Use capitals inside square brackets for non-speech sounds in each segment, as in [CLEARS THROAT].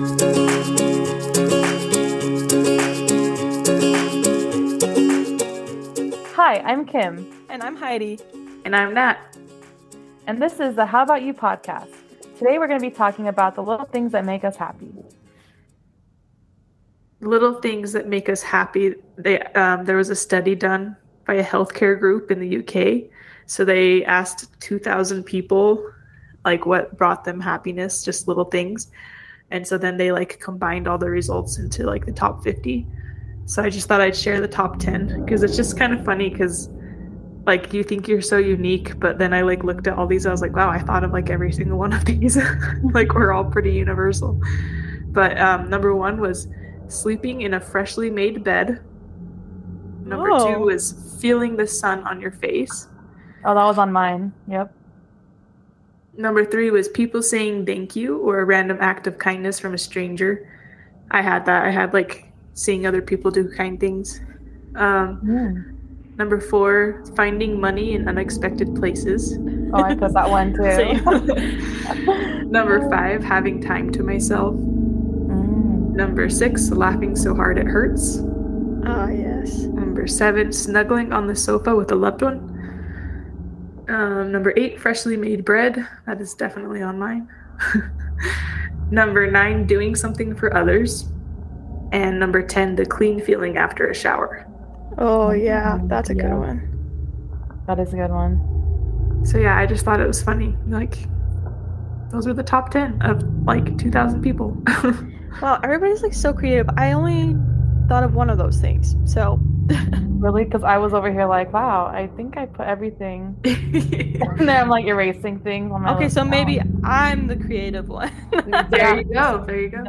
Hi, I'm Kim, And I'm Heidi. And I'm Nat. and this is the How About You podcast. Today we're going to be talking about the little things that make us happy. Little things that make us happy. They, um, there was a study done by a healthcare group in the UK. So they asked 2,000 people, like, what brought them happiness, just little things. And so then they, like, combined all the results into, like, the top 50. So I just thought I'd share the top 10 because it's just kind of funny because, like, you think you're so unique, but then I, like, looked at all these. I was like, wow, I thought of, like, every single one of these. [LAUGHS] like, we're all pretty universal. But um, number one was sleeping in a freshly made bed. Number Oh. two was feeling the sun on your face. Oh, that was on mine. Yep. Number three was people saying thank you or a random act of kindness from a stranger. I had that. I had like seeing other people do kind things. Um, Mm. number four, finding money in unexpected places. Oh, I put that one [LAUGHS] too. [LAUGHS] Number five, having time to myself. Mm. Number six, laughing so hard it hurts. Ah, yes. Number seven, snuggling on the sofa with a loved one. Um, number eight, freshly made bread. That is definitely on mine. [LAUGHS] number nine, doing something for others. And number 10, the clean feeling after a shower. Oh, yeah. That's a Yeah. good one. That is a good one. So, yeah, I just thought it was funny. Like, those are the top 10 of like 2,000 people. [LAUGHS] Wow, everybody's like so creative. I only thought of one of those things. So, [LAUGHS] Really? Because I was over here like, wow, I think I put everything. [LAUGHS] and then I'm like erasing things. on my okay, so maybe I'm the creative one. there you go. There you go.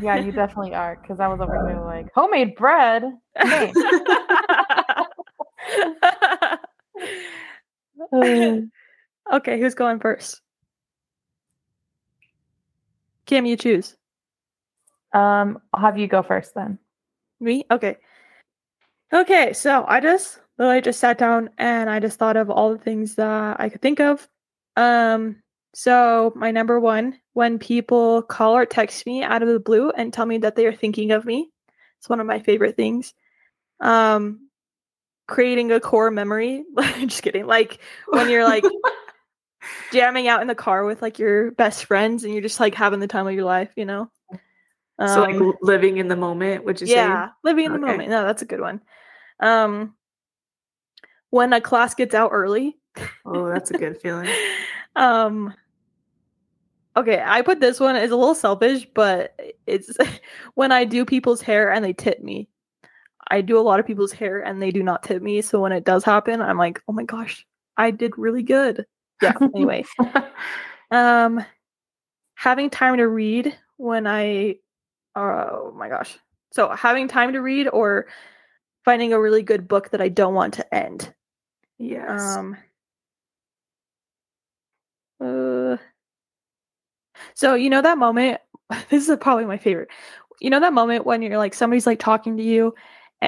Yeah, you definitely are. Because I was over here like, homemade bread. Uh, [LAUGHS] okay, who's going first? Kim, you choose. um, I'll have you go first then. Me? Okay. Okay, so I just literally just sat down and I just thought of all the things that I could think of. Um, so my number one, when people call or text me out of the blue and tell me that they are thinking of me, it's one of my favorite things. Um, creating a core memory. [LAUGHS] just kidding. Like when you're like [LAUGHS] jamming out in the car with like your best friends and you're just like having the time of your life, you know? so, like, Um, living in the moment, would you yeah, say? living in the moment. No, that's a good one. Um, when a class gets out early. Oh, that's a good feeling. [LAUGHS] um, okay, I put this one as a little selfish, but it's [LAUGHS] when I do people's hair and they tip me. I do a lot of people's hair and they do not tip me. So when it does happen, I'm like, oh my gosh, I did really good. Yeah. Anyway, [LAUGHS] um, having time to read when I, oh my gosh. So having time to read or finding a really good book that I don't want to end. Yes. Um. Uh, so you know that moment. [LAUGHS] This is probably my favorite. You know that moment when you're like somebody's like talking to you,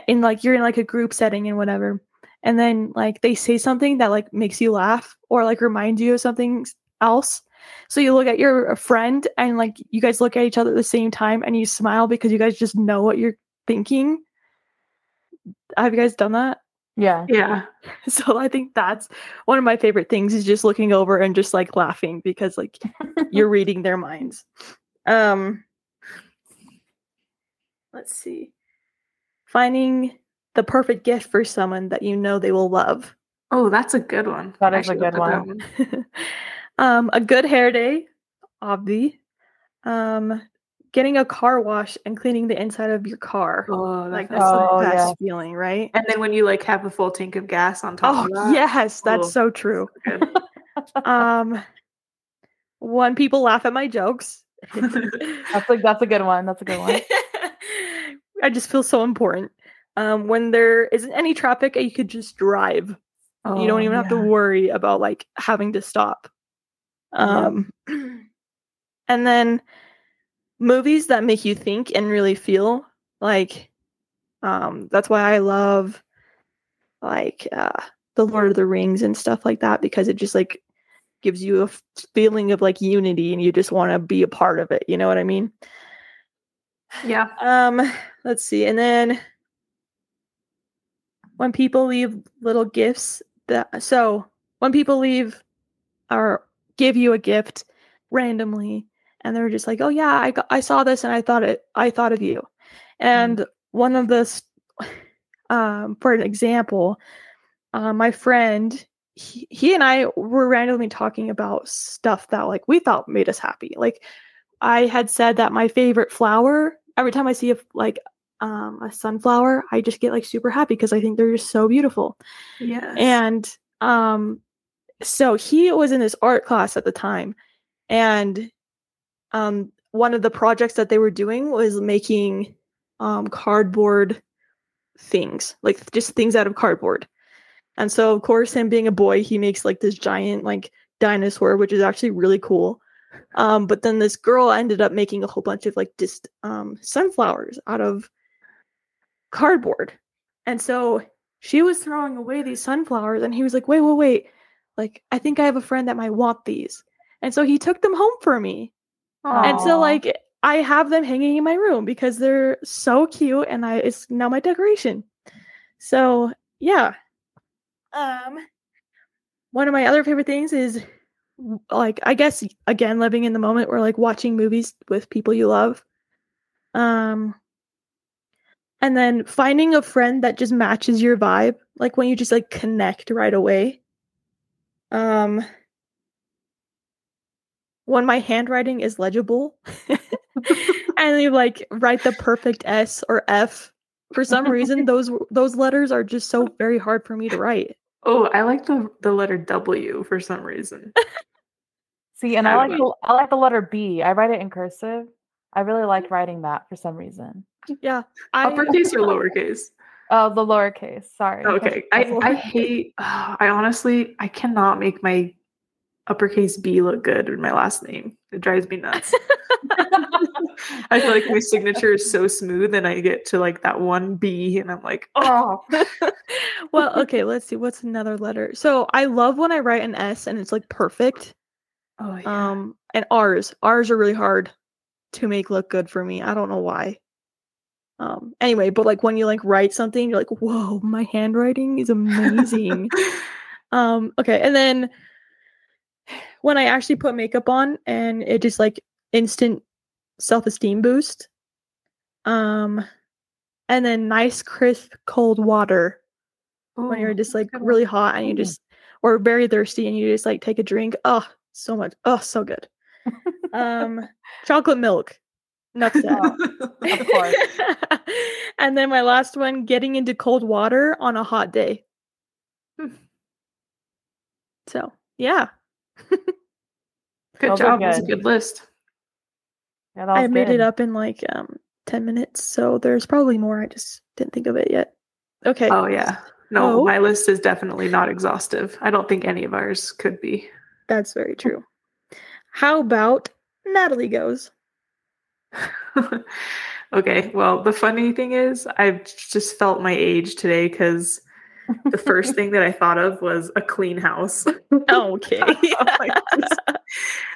in like you're in like a group setting and whatever, and then like they say something that like makes you laugh or like reminds you of something else. So you look at your friend and like you guys look at each other at the same time and you smile because you guys just know what you're thinking. Have you guys done that? Yeah. yeah. [LAUGHS] So I think that's one of my favorite things is just looking over and just like laughing because like you're [LAUGHS] reading their minds. Um let's see. Finding the perfect gift for someone that you know they will love. Oh, that's a good one. That is I a good put one. [LAUGHS] um a good hair day, obvi. Um getting a car wash and cleaning the inside of your car. Oh, like that's that's Oh, the best yeah. feeling, right? and then when you like have a full tank of gas on top Oh of that. yes, that's Oh. so true. [LAUGHS] [LAUGHS] um when people laugh at my jokes [LAUGHS] That's like that's a good one. That's a good one. i just feel so important um when there isn't any traffic you could just drive you don't Oh, even have to worry about like having to stop Yeah. um [CLEARS THROAT] and then movies that make you think and really feel like um that's why i love like uh the lord of the rings and stuff like that because it just like gives you a feeling of like unity and you just want to be a part of it you know what i mean Yeah. Um, let's see. And then when people leave little gifts that so when people leave or give you a gift randomly and they're just like, "Oh yeah, I got, I saw this and I thought it I thought of you." And mm. one of the um for an example, uh, my friend he, he and I were randomly talking about stuff that like we thought made us happy. Like I had said that my favorite flower every time I see a like um, a sunflower, I just get like super happy because I think they're just so beautiful. Yeah. And um, so he was in this art class at the time, and um, one of the projects that they were doing was making um, cardboard things, like just things out of cardboard. And so, of course, him being a boy, he makes like this giant like dinosaur, which is actually really cool. Um, but then this girl ended up making a whole bunch of like just um, sunflowers out of cardboard. And so she was throwing away these sunflowers, and he was like, wait, wait, wait. Like, I think I have a friend that might want these. And so he took them home for me. Aww. And so, like, I have them hanging in my room because they're so cute, and I it's now my decoration. So, yeah. Um, one of my other favorite things is like I guess again living in the moment or like watching movies with people you love. Um and then finding a friend that just matches your vibe, like when you just like connect right away. Um when my handwriting is legible [LAUGHS] and you like write the perfect S or F for some reason [LAUGHS] those those letters are just so very hard for me to write. Oh, I like the the letter W for some reason. [LAUGHS] See, and I, I like the, I like the letter B. I write it in cursive. I really like writing that for some reason. Yeah, I, uppercase or lowercase. Oh, the lowercase. Sorry. Okay, I I hate. Oh, [SIGHS] I honestly I cannot make my uppercase B look good in my last name. It drives me nuts. I feel like my signature is so smooth, and I get to like that one B, and I'm like, oh. [LAUGHS] well, okay. Let's see. What's another letter? So I love when I write an S and it's like perfect. Oh yeah. Um, and R's. R's are really hard to make look good for me. I don't know why. Um, anyway, but like when you like write something, you're like, whoa, my handwriting is amazing. [LAUGHS] um, okay, and then when I actually put makeup on and it just like instant self-esteem boost. Um and then nice crisp cold water Ooh, when you're just like really hot and you just or very thirsty and you just like take a drink. Oh, so much. Oh, so good. um [LAUGHS] chocolate milk. Nuts out. [LAUGHS] of course. [LAUGHS] and then my last one, getting into cold water on a hot day. so yeah. [LAUGHS] good job. That's a good list. Yeah, I made it up in like um 10 minutes, so there's probably more. I just didn't think of it yet. Okay. Oh yeah. No, oh. my list is definitely not exhaustive. I don't think any of ours could be. That's very true. How about Natalie goes? [LAUGHS] okay. Well, the funny thing is, I've just felt my age today because the first thing that I thought of was a clean house. oh, [LAUGHS] okay. [LAUGHS] [LAUGHS]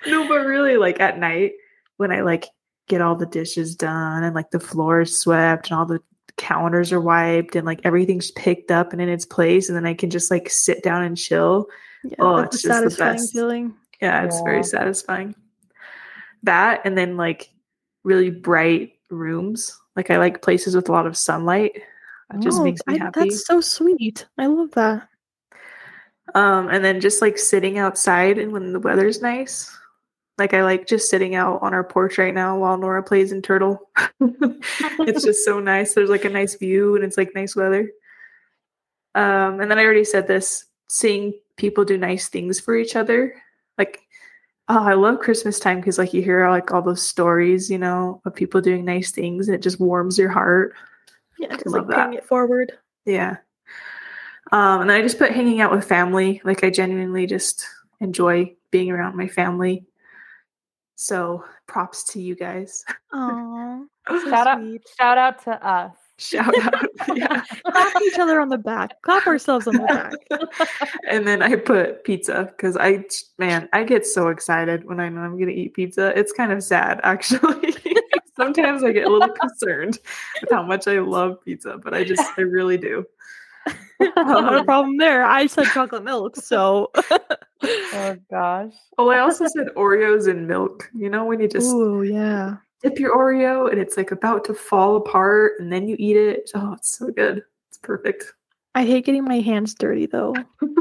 no, but really, like at night when I like get all the dishes done and like the floor is swept and all the counters are wiped and like everything's picked up and in its place, and then I can just like sit down and chill. Yeah, oh, it's just the best feeling. Yeah, it's yeah. very satisfying. That and then like really bright rooms. Like I like places with a lot of sunlight. That just oh, makes me happy. that's so sweet. I love that. Um, and then just like sitting outside and when the weather's nice. Like I like just sitting out on our porch right now while Nora plays in Turtle. [LAUGHS] it's just so nice. There's like a nice view and it's like nice weather. Um, and then I already said this, seeing people do nice things for each other. Like Oh, I love Christmas time because like you hear like all those stories, you know, of people doing nice things and it just warms your heart. Yeah, just like paying it forward. Yeah. Um, and then I just put hanging out with family. Like I genuinely just enjoy being around my family. So props to you guys. Aww. [LAUGHS] So shout sweet. out shout out to us. Shout out. [LAUGHS] Yeah. Clap each other on the back. Clap ourselves on the back. [LAUGHS] and then I put pizza because I, man, I get so excited when I know I'm going to eat pizza. It's kind of sad, actually. Sometimes I get a little concerned with how much I love pizza, but I just I really do. [LAUGHS] Not a problem there. I said chocolate milk, so. oh gosh. Oh, I also said Oreos and milk. You know when you just oh yeah. dip your Oreo and it's like about to fall apart, and then you eat it. Oh, it's so good. It's perfect. I hate getting my hands dirty though.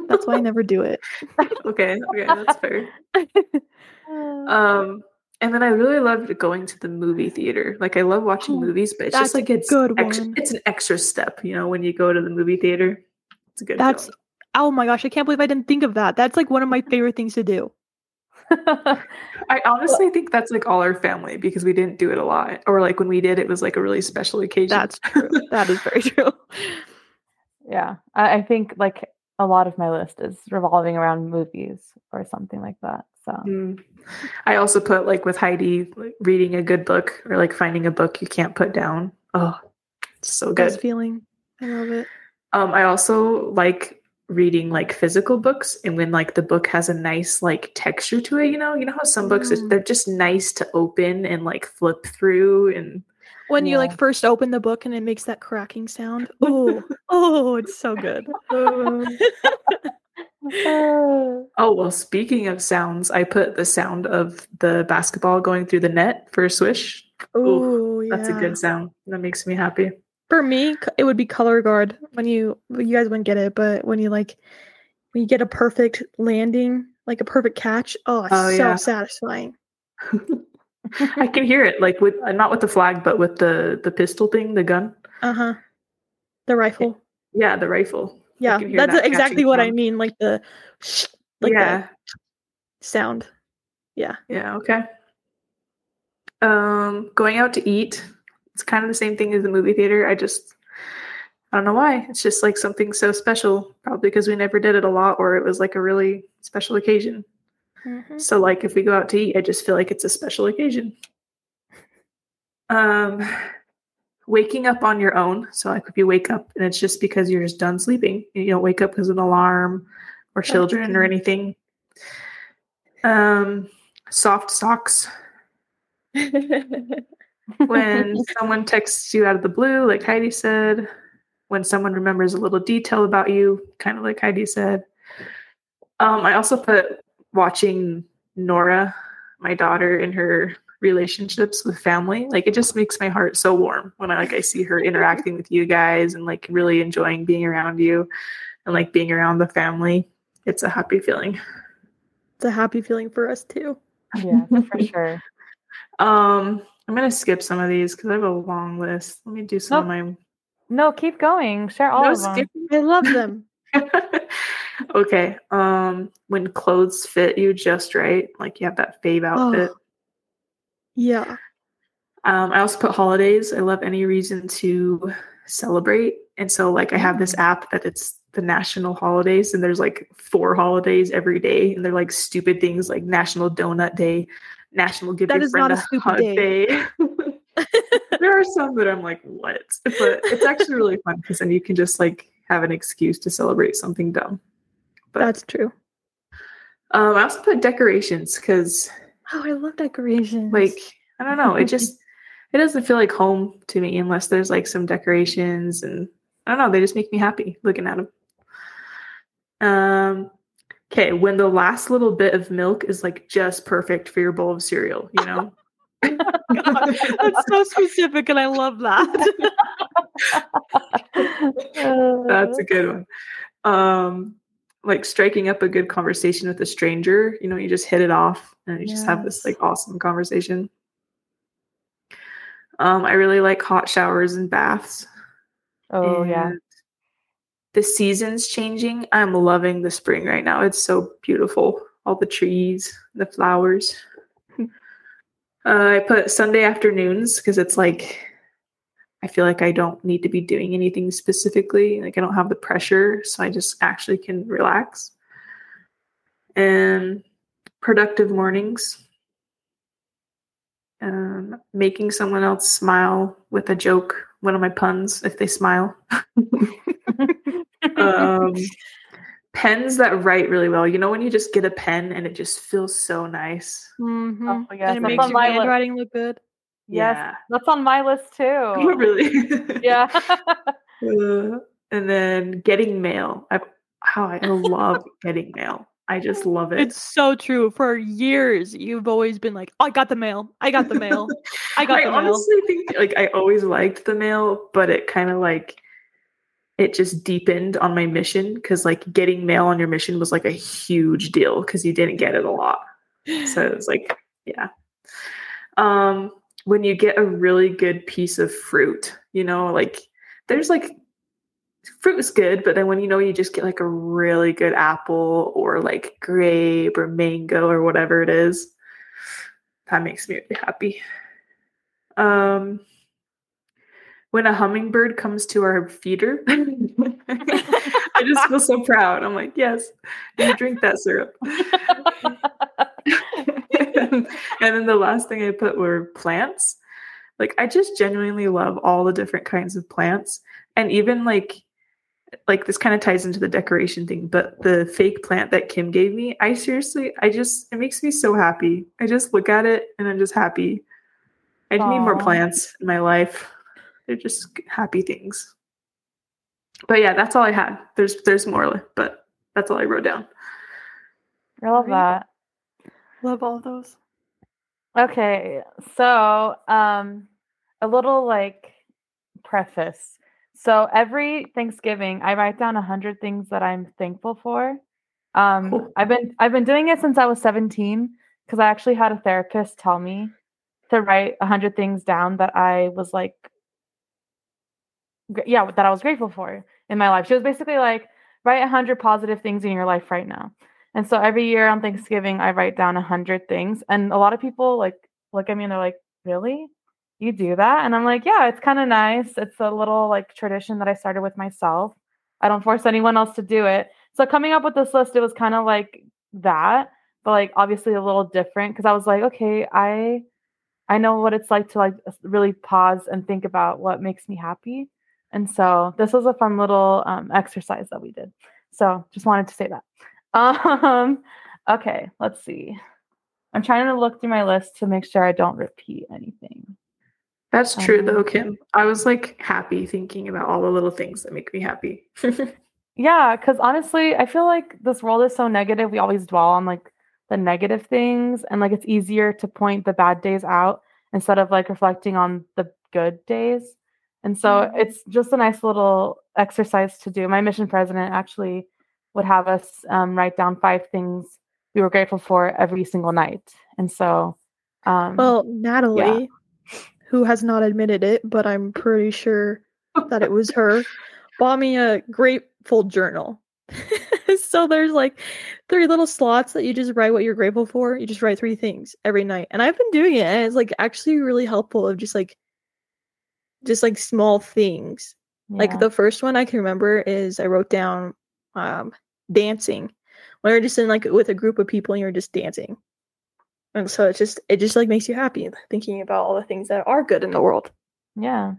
That's why I never do it. [LAUGHS] okay, okay, that's fair. [LAUGHS] Um, and then I really loved going to the movie theater. Like I love watching Oh, movies, but it's just like it's good extra, it's an extra step, you know, when you go to the movie theater. It's a good. That's feeling. oh my gosh, I can't believe I didn't think of that. That's like one of my [LAUGHS] favorite things to do. I honestly think that's like all our family because we didn't do it a lot, or like when we did, it was like a really special occasion. That's true. that is very true. [LAUGHS] yeah. I, I think like a lot of my list is revolving around movies or something like that. So Mm. I also put like with Heidi, like, reading a good book or like finding a book you can't put down. Oh, it's so good. Best feeling. I love it. Um, I also like reading like physical books and when like the book has a nice like texture to it, you know, you know how some books Mm. they're just nice to open and like flip through and When you like first open the book and it makes that cracking sound. [LAUGHS] Oh, oh, it's so good. oh [LAUGHS] [LAUGHS] well speaking of sounds, I put the sound of the basketball going through the net for a swish. Oh, yeah. That's a good sound. That makes me happy. For me, it would be color guard when you you guys wouldn't get it, but when you like when you get a perfect landing, like a perfect catch, oh, Oh, so yeah. satisfying. [LAUGHS] I can hear it like with uh, not with the flag but with the the pistol thing, the gun. Uh huh. The rifle. Yeah, the rifle. Yeah, that's that exactly what I mean. Like the like yeah. the sound. Yeah. Yeah, okay. Um, going out to eat. It's kind of the same thing as the movie theater. I just I don't know why. It's just like something so special. Probably because we never did it a lot or it was like a really special occasion. Mhm. So like if we go out to eat, I just feel like it's a special occasion. Um waking up on your own. So like if you wake up and it's just because you're just done sleeping. You don't wake up because of an alarm or children or anything. Um soft socks [LAUGHS] when [LAUGHS] someone texts you out of the blue, like Heidi said, when someone remembers a little detail about you, kind of like Heidi said. Um, I also put watching Nora, my daughter, and her relationships with family. Like it just makes my heart so warm when I like I see her [LAUGHS] interacting with you guys and like really enjoying being around you and like being around the family. It's a happy feeling. it's a happy feeling for us too. yeah, for [LAUGHS] sure. Um, I'm gonna skip some of these because I have a long list. Let me do some of my No, keep going. Share all No of them. skipping. I love them. [LAUGHS] okay. Um, when clothes fit you just right, like you have that fave outfit. Oh. Yeah. Um, I also put holidays. I love any reason to celebrate, and so like I have this Mm. app that it's the national holidays, and there's like four holidays every day, and they're like stupid things like National Donut Day, National Give That Your is Friend not a a Hug day. Day. [LAUGHS] [LAUGHS] there are some that I'm like, what? But it's actually really fun because then you can just like have an excuse to celebrate something dumb. But That's true. um, I also put decorations because, Oh, I love decorations. like, I don't know, it just it doesn't feel like home to me unless there's like some decorations, and I don't know, they just make me happy looking at them. Um, okay, when the last little bit of milk is like just perfect for your bowl of cereal, you know. [LAUGHS] That's so specific, and I love that. [LAUGHS] That's a good one. Um, like striking up a good conversation with a stranger, you know, you just hit it off and you just have this like awesome conversation. Um, I really like hot showers and baths. oh yeah. The seasons changing. I'm loving the spring right now. It's so beautiful. All the trees, the flowers. [LAUGHS] uh, I put Sunday afternoons because it's like I feel like I don't need to be doing anything specifically. Like I don't have the pressure, so I just actually can relax. And productive mornings. Um, making someone else smile with a joke, one of my puns, if they smile. [LAUGHS] um, pens that write really well. You know when you just get a pen and it just feels so nice. Mhm. Oh, yes, and it makes your my handwriting look good. Yes, Yeah. that's on my list [LAUGHS] Oh, too. really? [LAUGHS] yeah. [LAUGHS] Uh, and then getting mail. I how I love getting mail. I just love it. It's so true. For years, you've always been like, "I got the mail. I got the mail. I got I the mail." honestly think like I always liked the mail, but it kind of like it just deepened on my mission because like getting mail on your mission was like a huge deal because you didn't get it a lot. So it was like, yeah. Um, when you get a really good piece of fruit, you know, like there's like fruit is good, but then when you know you just get like a really good apple or like grape or mango or whatever it is, that makes me really happy. Um, when a hummingbird comes to our feeder, [LAUGHS] I just feel so proud. I'm like, yes, you drink that syrup. [LAUGHS] and then the last thing I put were plants. Like I just genuinely love all the different kinds of plants. And even like like this kind of ties into the decoration thing, but the fake plant that Kim gave me, I seriously I just it makes me so happy. I just look at it and I'm just happy. I need more plants in my life. They're just happy things. But yeah, that's all I had. There's there's more, but that's all I wrote down. I love that. Love all those. Okay, so um, a little like preface. So every Thanksgiving, I write down a hundred things that I'm thankful for. Um, Cool. I've been I've been doing it since I was 17 because I actually had a therapist tell me to write a hundred things down that I was like, yeah, that I was grateful for in my life. She was basically like, write a hundred positive things in your life right now. And so every year on Thanksgiving, I write down a hundred things, and a lot of people like look at me and they're like, "Really, you do that?" And I'm like, "Yeah, it's kind of nice. It's a little like tradition that I started with myself. I don't force anyone else to do it." So coming up with this list, it was kind of like that, but like obviously a little different because I was like, "Okay, I I know what it's like to like really pause and think about what makes me happy." And so this was a fun little um, exercise that we did. So just wanted to say that. Um, okay, let's see. I'm trying to look through my list to make sure I don't repeat anything. That's true though, Um, Kim. I was like happy thinking about all the little things that make me happy. [LAUGHS] Yeah, because honestly, I feel like this world is so negative. We always dwell on like the negative things, and like it's easier to point the bad days out instead of like reflecting on the good days. And so Mhm. it's just a nice little exercise to do. My mission president actually would have us um, write down five things we were grateful for every single night. And so, um, Well, Natalie, who has not admitted it, but I'm pretty sure that it was her, [LAUGHS] bought me a grateful journal. [LAUGHS] so there's like three little slots that you just write what you're grateful for. You just write three things every night. And I've been doing it and it's like actually really helpful of just like just like small things. yeah. Like the first one I can remember is I wrote down um dancing. When you're just in like with a group of people and you're just dancing. And so it just it just like makes you happy thinking about all the things that are good in the world. yeah,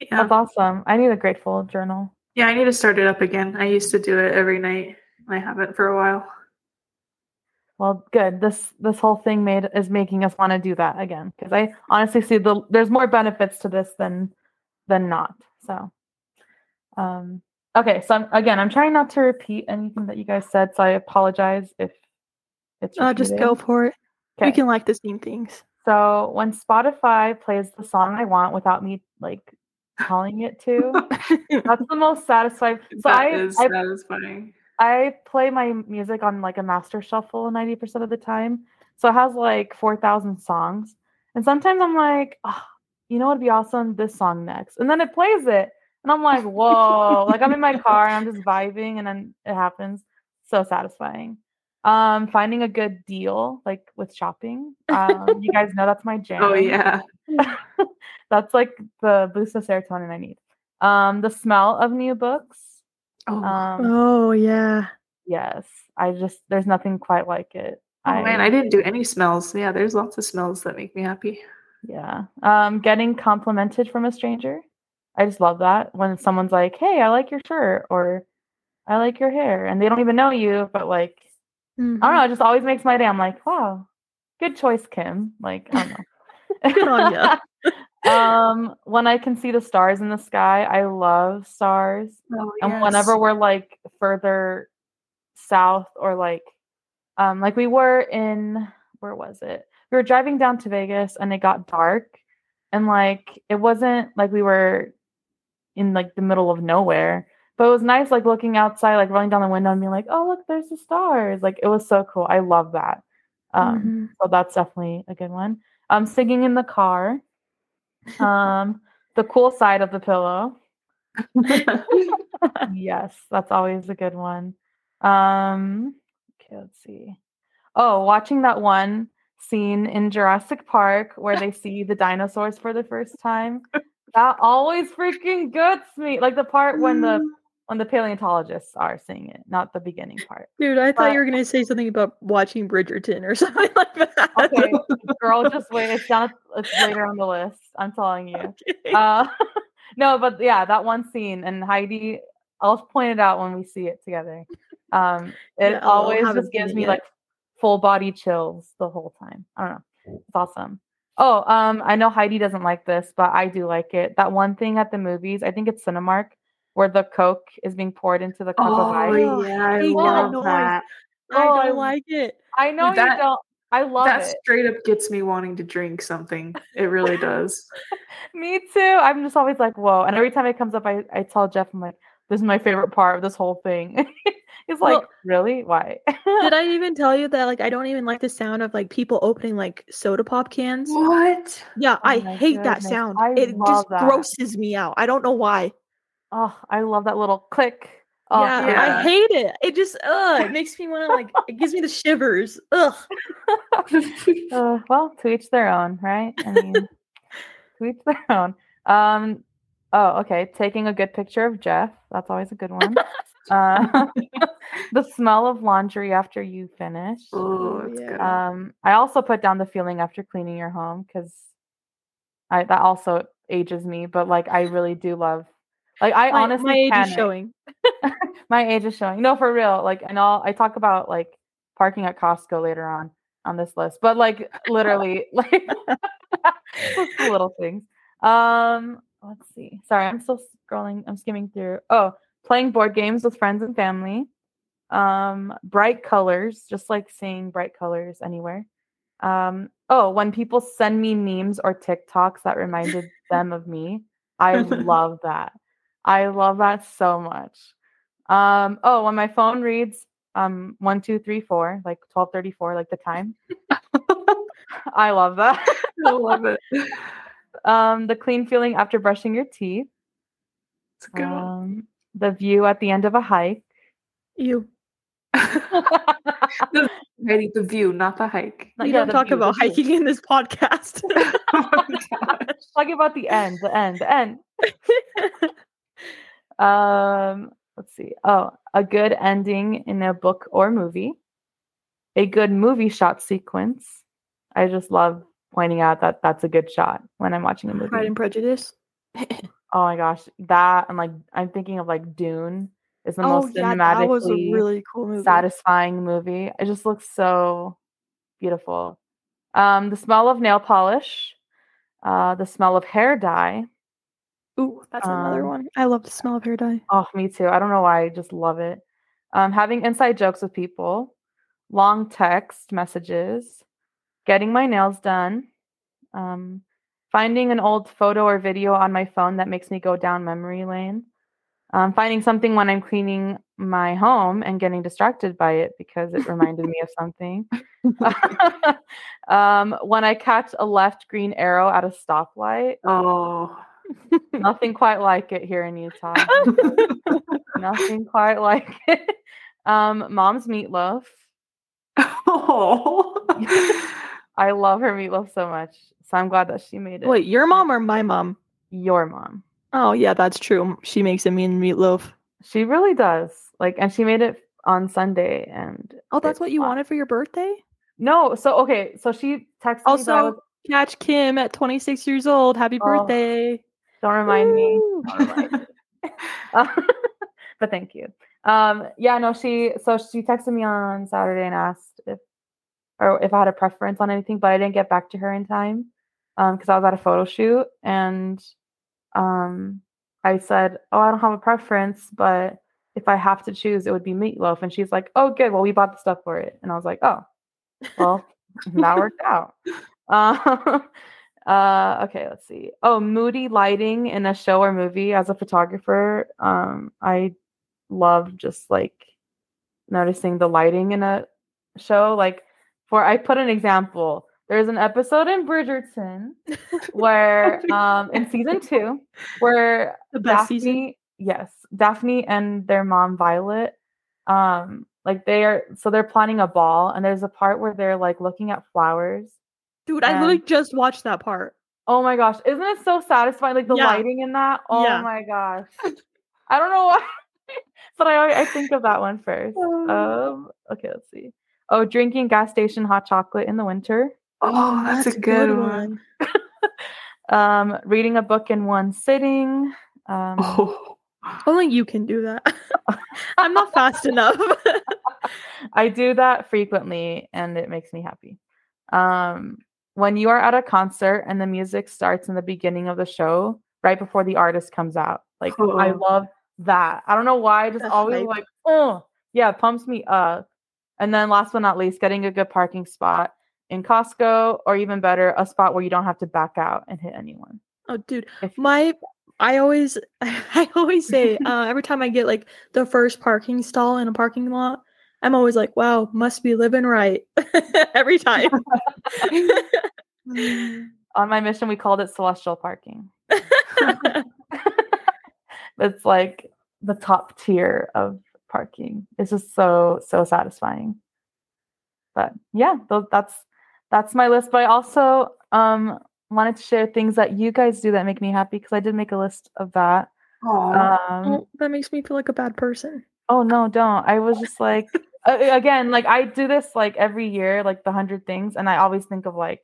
yeah. that's awesome. I need a grateful journal. Yeah, I need to start it up again. I used to do it every night. I haven't for a while. Well, good. This this whole thing made is making us want to do that again because I honestly see the there's more benefits to this than than not. So, um, okay. So I'm, again, I'm trying not to repeat anything that you guys said. So I apologize if it's Uh, just go for it. Okay. You can like the same things. So when Spotify plays the song I want without me like telling it to, [LAUGHS] that's the most satisfying. So That I, is I satisfying. I play my music on like a master shuffle 90% of the time. So it has like 4,000 songs. And sometimes I'm like, oh, you know what'd be awesome? This song next. And then it plays it. And I'm like, whoa. like I'm in my car and I'm just vibing and then it happens. So satisfying. Um, finding a good deal, like with shopping. Um, you guys know that's my [LAUGHS] jam. Oh yeah. [LAUGHS] that's like the boost of serotonin I need. Um, the smell of new books. Oh, Um, oh yeah. Yes, I just there's nothing quite like it. oh man, I didn't do any smells. Yeah, there's lots of smells that make me happy. yeah. Um, getting complimented from a stranger, I just love that when someone's like, "Hey, I like your shirt," or "I like your hair," and they don't even know you, but like I don't know, it just always makes my day. I'm like, "Wow, good choice, Kim." Like I don't know. [LAUGHS] Good on ya. [LAUGHS] um, when I can see the stars in the sky, I love stars. Oh, And whenever we're like further south or like um like we were in where was it? We were driving down to Vegas and it got dark and like it wasn't like we were in like the middle of nowhere. But it was nice like looking outside, like rolling down the window and being like, oh look, there's the stars. Like it was so cool. I love that. Um Mhm. so that's definitely a good one. Um singing in the car. Um [LAUGHS] the cool side of the pillow. [LAUGHS] yes, that's always a good one. Um, okay, let's see. Oh, watching that one scene in Jurassic Park where they see the dinosaurs for the first time. That always freaking gets me. Like the part when the when the paleontologists are seeing it, not the beginning part. Dude, I thought But- you were gonna say something about watching Bridgerton or [LAUGHS] something like that. Okay, girl, just wait. It's down. It's later on the list. I'm telling [LAUGHS] you. Okay. Uh, [LAUGHS] no, but yeah, that one scene and Heidi, I'll point it out when we see it together. Um, it Yeah, always just gives me yet. like full body chills the whole time. I don't know. It's awesome. Oh, um, I know Heidi doesn't like this, but I do like it. That one thing at the movies, I think it's Cinemark, where the Coke is being poured into the cup of Oh ice. Oh, yeah, I hate that love noise. that. I Oh, I- don't like it. I know That- you don't. I love it. That it. straight up gets me wanting to drink something. It really does. [LAUGHS] Me too. I'm just always like, whoa. And every time it comes up, I, I tell Jeff, I'm like, this is my favorite part of this whole thing. [LAUGHS] Like, Well- really? Why? Did I [LAUGHS] even tell you that like I don't even like the sound of like people opening like soda pop cans? what? Yeah, Oh I hate that sound. I it just that. grosses me out. I don't know why. oh, I love that little click. Oh, yeah, yeah. I hate it. It just ugh, it makes me want to like it gives me the shivers. Ugh. [LAUGHS] Uh, well, to each their own, right? I mean, to each their own. Um, oh, okay. Taking a good picture of Jeff. That's always a good one. Uh, [LAUGHS] [LAUGHS] the smell of laundry after you finish. oh, that's yeah. good. Um, I also put down the feeling after cleaning your home because I that also ages me, but like I really do love like I My, honestly my age panic. is showing. [LAUGHS] my age is showing. No, for real. Like and all I talk about like parking at Costco later on on this list, but like literally like little things. Um, let's see. Sorry, I'm still scrolling. I'm skimming through. Oh, playing board games with friends and family. Um, bright colors, just like seeing bright colors anywhere. Um, oh, when people send me memes or TikToks that reminded [LAUGHS] them of me, I love that. I love that so much. Um, oh, when my phone reads um one, two, three, four, like twelve thirty four, like the time. [LAUGHS] I love that. I love it. [LAUGHS] um, the clean feeling after brushing your teeth. It's good. Um, the view at the end of a hike. You. [LAUGHS] the, the view, not the hike. We Yeah, don't talk view, the about view. hiking in this podcast. [LAUGHS] oh my. [LAUGHS] Talking about the end, the end, the end. Um, let's see. Oh, a good ending in a book or movie. A good movie shot sequence. I just love pointing out that that's a good shot when I'm watching a movie. Pride and Prejudice. [LAUGHS] Oh my gosh, that and like I'm thinking of like Dune is the Oh most yeah, that was a cinematically really cool movie. satisfying movie. It just looks so beautiful. Um, the smell of nail polish, uh, the smell of hair dye. Ooh, that's another Um, one. I love the smell of hair dye. Oh, me too. I don't know why. I just love it. Um, having inside jokes with people, long text messages, getting my nails done, um, finding an old photo or video on my phone that makes me go down memory lane, um, finding something when I'm cleaning my home and getting distracted by it because it [LAUGHS] reminded me of something. [LAUGHS] um, when I catch a left green arrow at a stoplight, Oh. [LAUGHS] nothing quite like it here in Utah. Nothing quite like it. Um, mom's meatloaf. Oh. I love her meatloaf so much. So I'm glad that she made it. Wait, your mom or my mom? your mom. Oh yeah, that's true. She makes a mean meatloaf. She really does. Like, and she made it on Sunday. And Oh, that's what you fun. wanted for your birthday? No, so okay, so she texted me. Also, catch Kim at 26 years old. Happy Oh, birthday. don't remind me. Don't remind me. Uh, [LAUGHS] but thank you. Um, yeah, no, she so she texted me on Saturday and asked if or if I had a preference on anything, but I didn't get back to her in time. Because I was at a photo shoot and um, I said, "Oh, I don't have a preference, but if I have to choose, it would be meatloaf." And she's like, "Oh, good. Well, we bought the stuff for it." And I was like, "Oh, well, [LAUGHS] that worked out." Uh, [LAUGHS] uh, okay, let's see. Oh, moody lighting in a show or movie as a photographer. Um, I love just like noticing the lighting in a show. Like, for I put an example. There's an episode in Bridgerton [LAUGHS] where, um, in season two, where The best Daphne, season. yes, Daphne and their mom Violet, um, like they are so they're planning a ball, and there's a part where they're like looking at flowers. Dude, I literally just watched that part. Oh my gosh, isn't it so satisfying? Like the Yeah. lighting in that. Oh Yeah. my gosh, [LAUGHS] I don't know why, [LAUGHS] but I I think of that one first. Um, okay, let's see. Oh, drinking gas station hot chocolate in the winter. Oh, that's, a good, one. [LAUGHS] Um, reading a book in one sitting. Um, Oh, Only you can do that. [LAUGHS] I'm not fast enough. [LAUGHS] I do that frequently and it makes me happy. Um, when you are at a concert and the music starts in the beginning of the show, right before the artist comes out, like I Oh. love that. I don't know why, I just The always like, oh, yeah, pumps me up. And then last but not least, getting a good parking spot in Costco, or even better, a spot where you don't have to back out and hit anyone. oh, dude, If- my I always [LAUGHS] I always [LAUGHS] say uh, every time I get like the first parking stall in a parking lot, I'm always like, wow, must be living right [LAUGHS] every time. On my mission, we called it celestial parking. it's like the top tier of parking. It's just so so satisfying. But yeah, tho- that's that's my list. But I also um wanted to share things that you guys do that make me happy because I did make a list of that. Um, oh, that makes me feel like a bad person. oh no, don't. I was just like [LAUGHS] again, like I do this like every year, like the hundred things, and I always think of like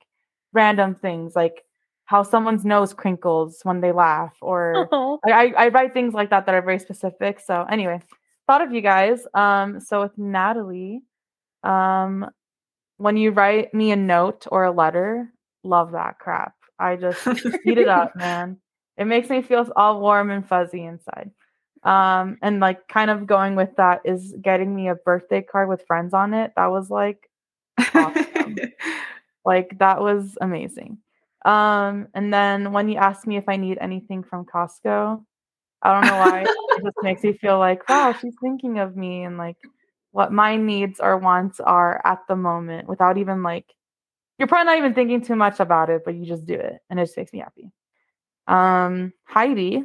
random things, like how someone's nose crinkles when they laugh, or Oh, I, I I write things like that that are very specific. So anyway, thought of you guys. Um, so with Natalie, um, when you write me a note or a letter, love that crap. I just eat it up, [LAUGHS] man. It makes me feel all warm and fuzzy inside. Um, and like kind of going with that is getting me a birthday card with friends on it. That was like awesome. [LAUGHS] like that was amazing. Um, and then when you ask me if I need anything from Costco, I don't know why it just makes me feel like, wow, she's thinking of me and like what my needs or wants are at the moment without even like you're probably not even thinking too much about it, but you just do it and it just makes me happy. Um, Heidi,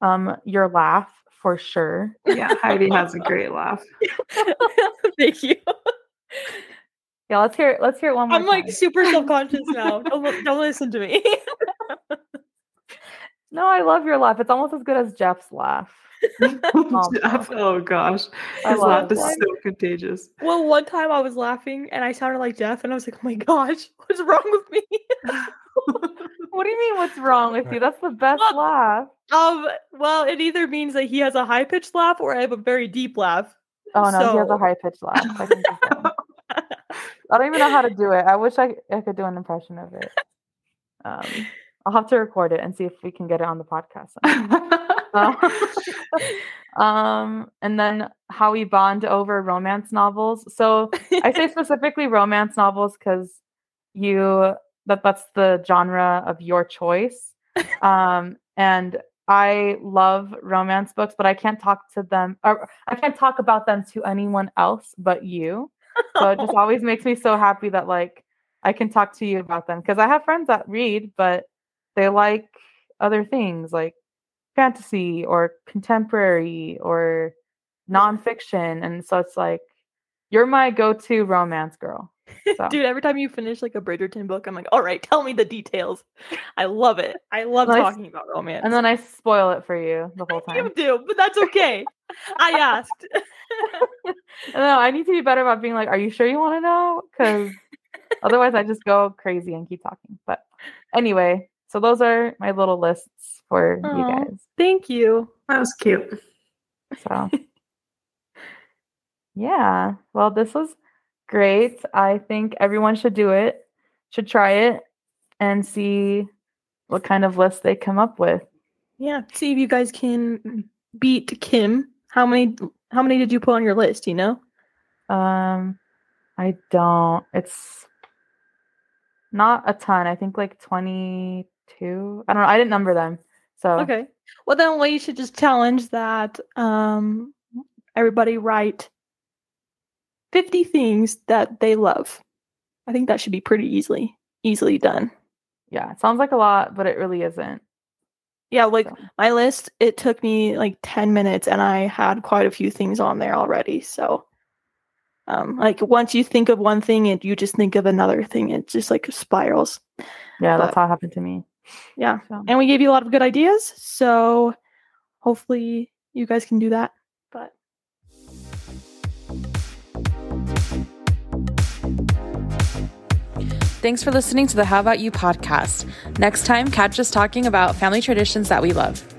um, your laugh for sure. yeah, Heidi has a great laugh. [LAUGHS] thank you. Yeah, let's hear it. Let's hear it one more I'm like super self conscious [LAUGHS] now. Don't, don't listen to me. No, I love your laugh. It's almost as good as Jeff's laugh. [LAUGHS] Oh, Jeff, oh gosh, I his laugh is so contagious. well, one time I was laughing and I sounded like Jeff, and I was like, oh my gosh, [LAUGHS] what's wrong with me? [LAUGHS] What do you mean? What's wrong with you? That's the best Well, laugh. Um, well, it either means that he has a high pitched laugh or I have a very deep laugh. Oh no, he has a high pitched laugh. I, think he's fine. I don't even know how to do it. I wish I, I could do an impression of it. Um, I'll have to record it and see if we can get it on the podcast. [LAUGHS] Um, and then how we bond over romance novels. So I say [LAUGHS] specifically romance novels because you that that's the genre of your choice. Um, and I love romance books, but I can't talk to them or I can't talk about them to anyone else but you. So it just always makes me so happy that like I can talk to you about them because I have friends that read, but they like other things like fantasy or contemporary or nonfiction. And so it's like you're my go-to romance girl. [LAUGHS] So Dude, every time you finish like a Bridgerton book, I'm like, all right, tell me the details. I love it. I love Nice. talking about romance. and then I spoil it for you the whole [LAUGHS] time. you do, but that's okay. I asked. [LAUGHS] No, I need to be better about being like, are you sure you want to know? Because otherwise I just go crazy and keep talking. But anyway, so those are my little lists for you guys. Thank you. that was cute. So [LAUGHS] yeah. Well, this was great. I think everyone should do it, should try it. and see what kind of list they come up with. Yeah, see if you guys can beat Kim. How many how many did you put on your list, you know? Um I don't. It's not a ton. I think like 22. I don't know. I didn't number them. So Okay. Well then we should just challenge that um everybody write 50 things that they love. I think that should be pretty easily easily done. yeah, it sounds like a lot, but it really isn't. Yeah, like So, my list, it took me like 10 minutes and I had quite a few things on there already. So um like once you think of one thing and you just think of another thing, it just like spirals. yeah, that's how it happened to me. Yeah. So And we gave you a lot of good ideas. So hopefully you guys can do that. But Thanks for listening to the How About You podcast. Next time, catch us talking about family traditions that we love.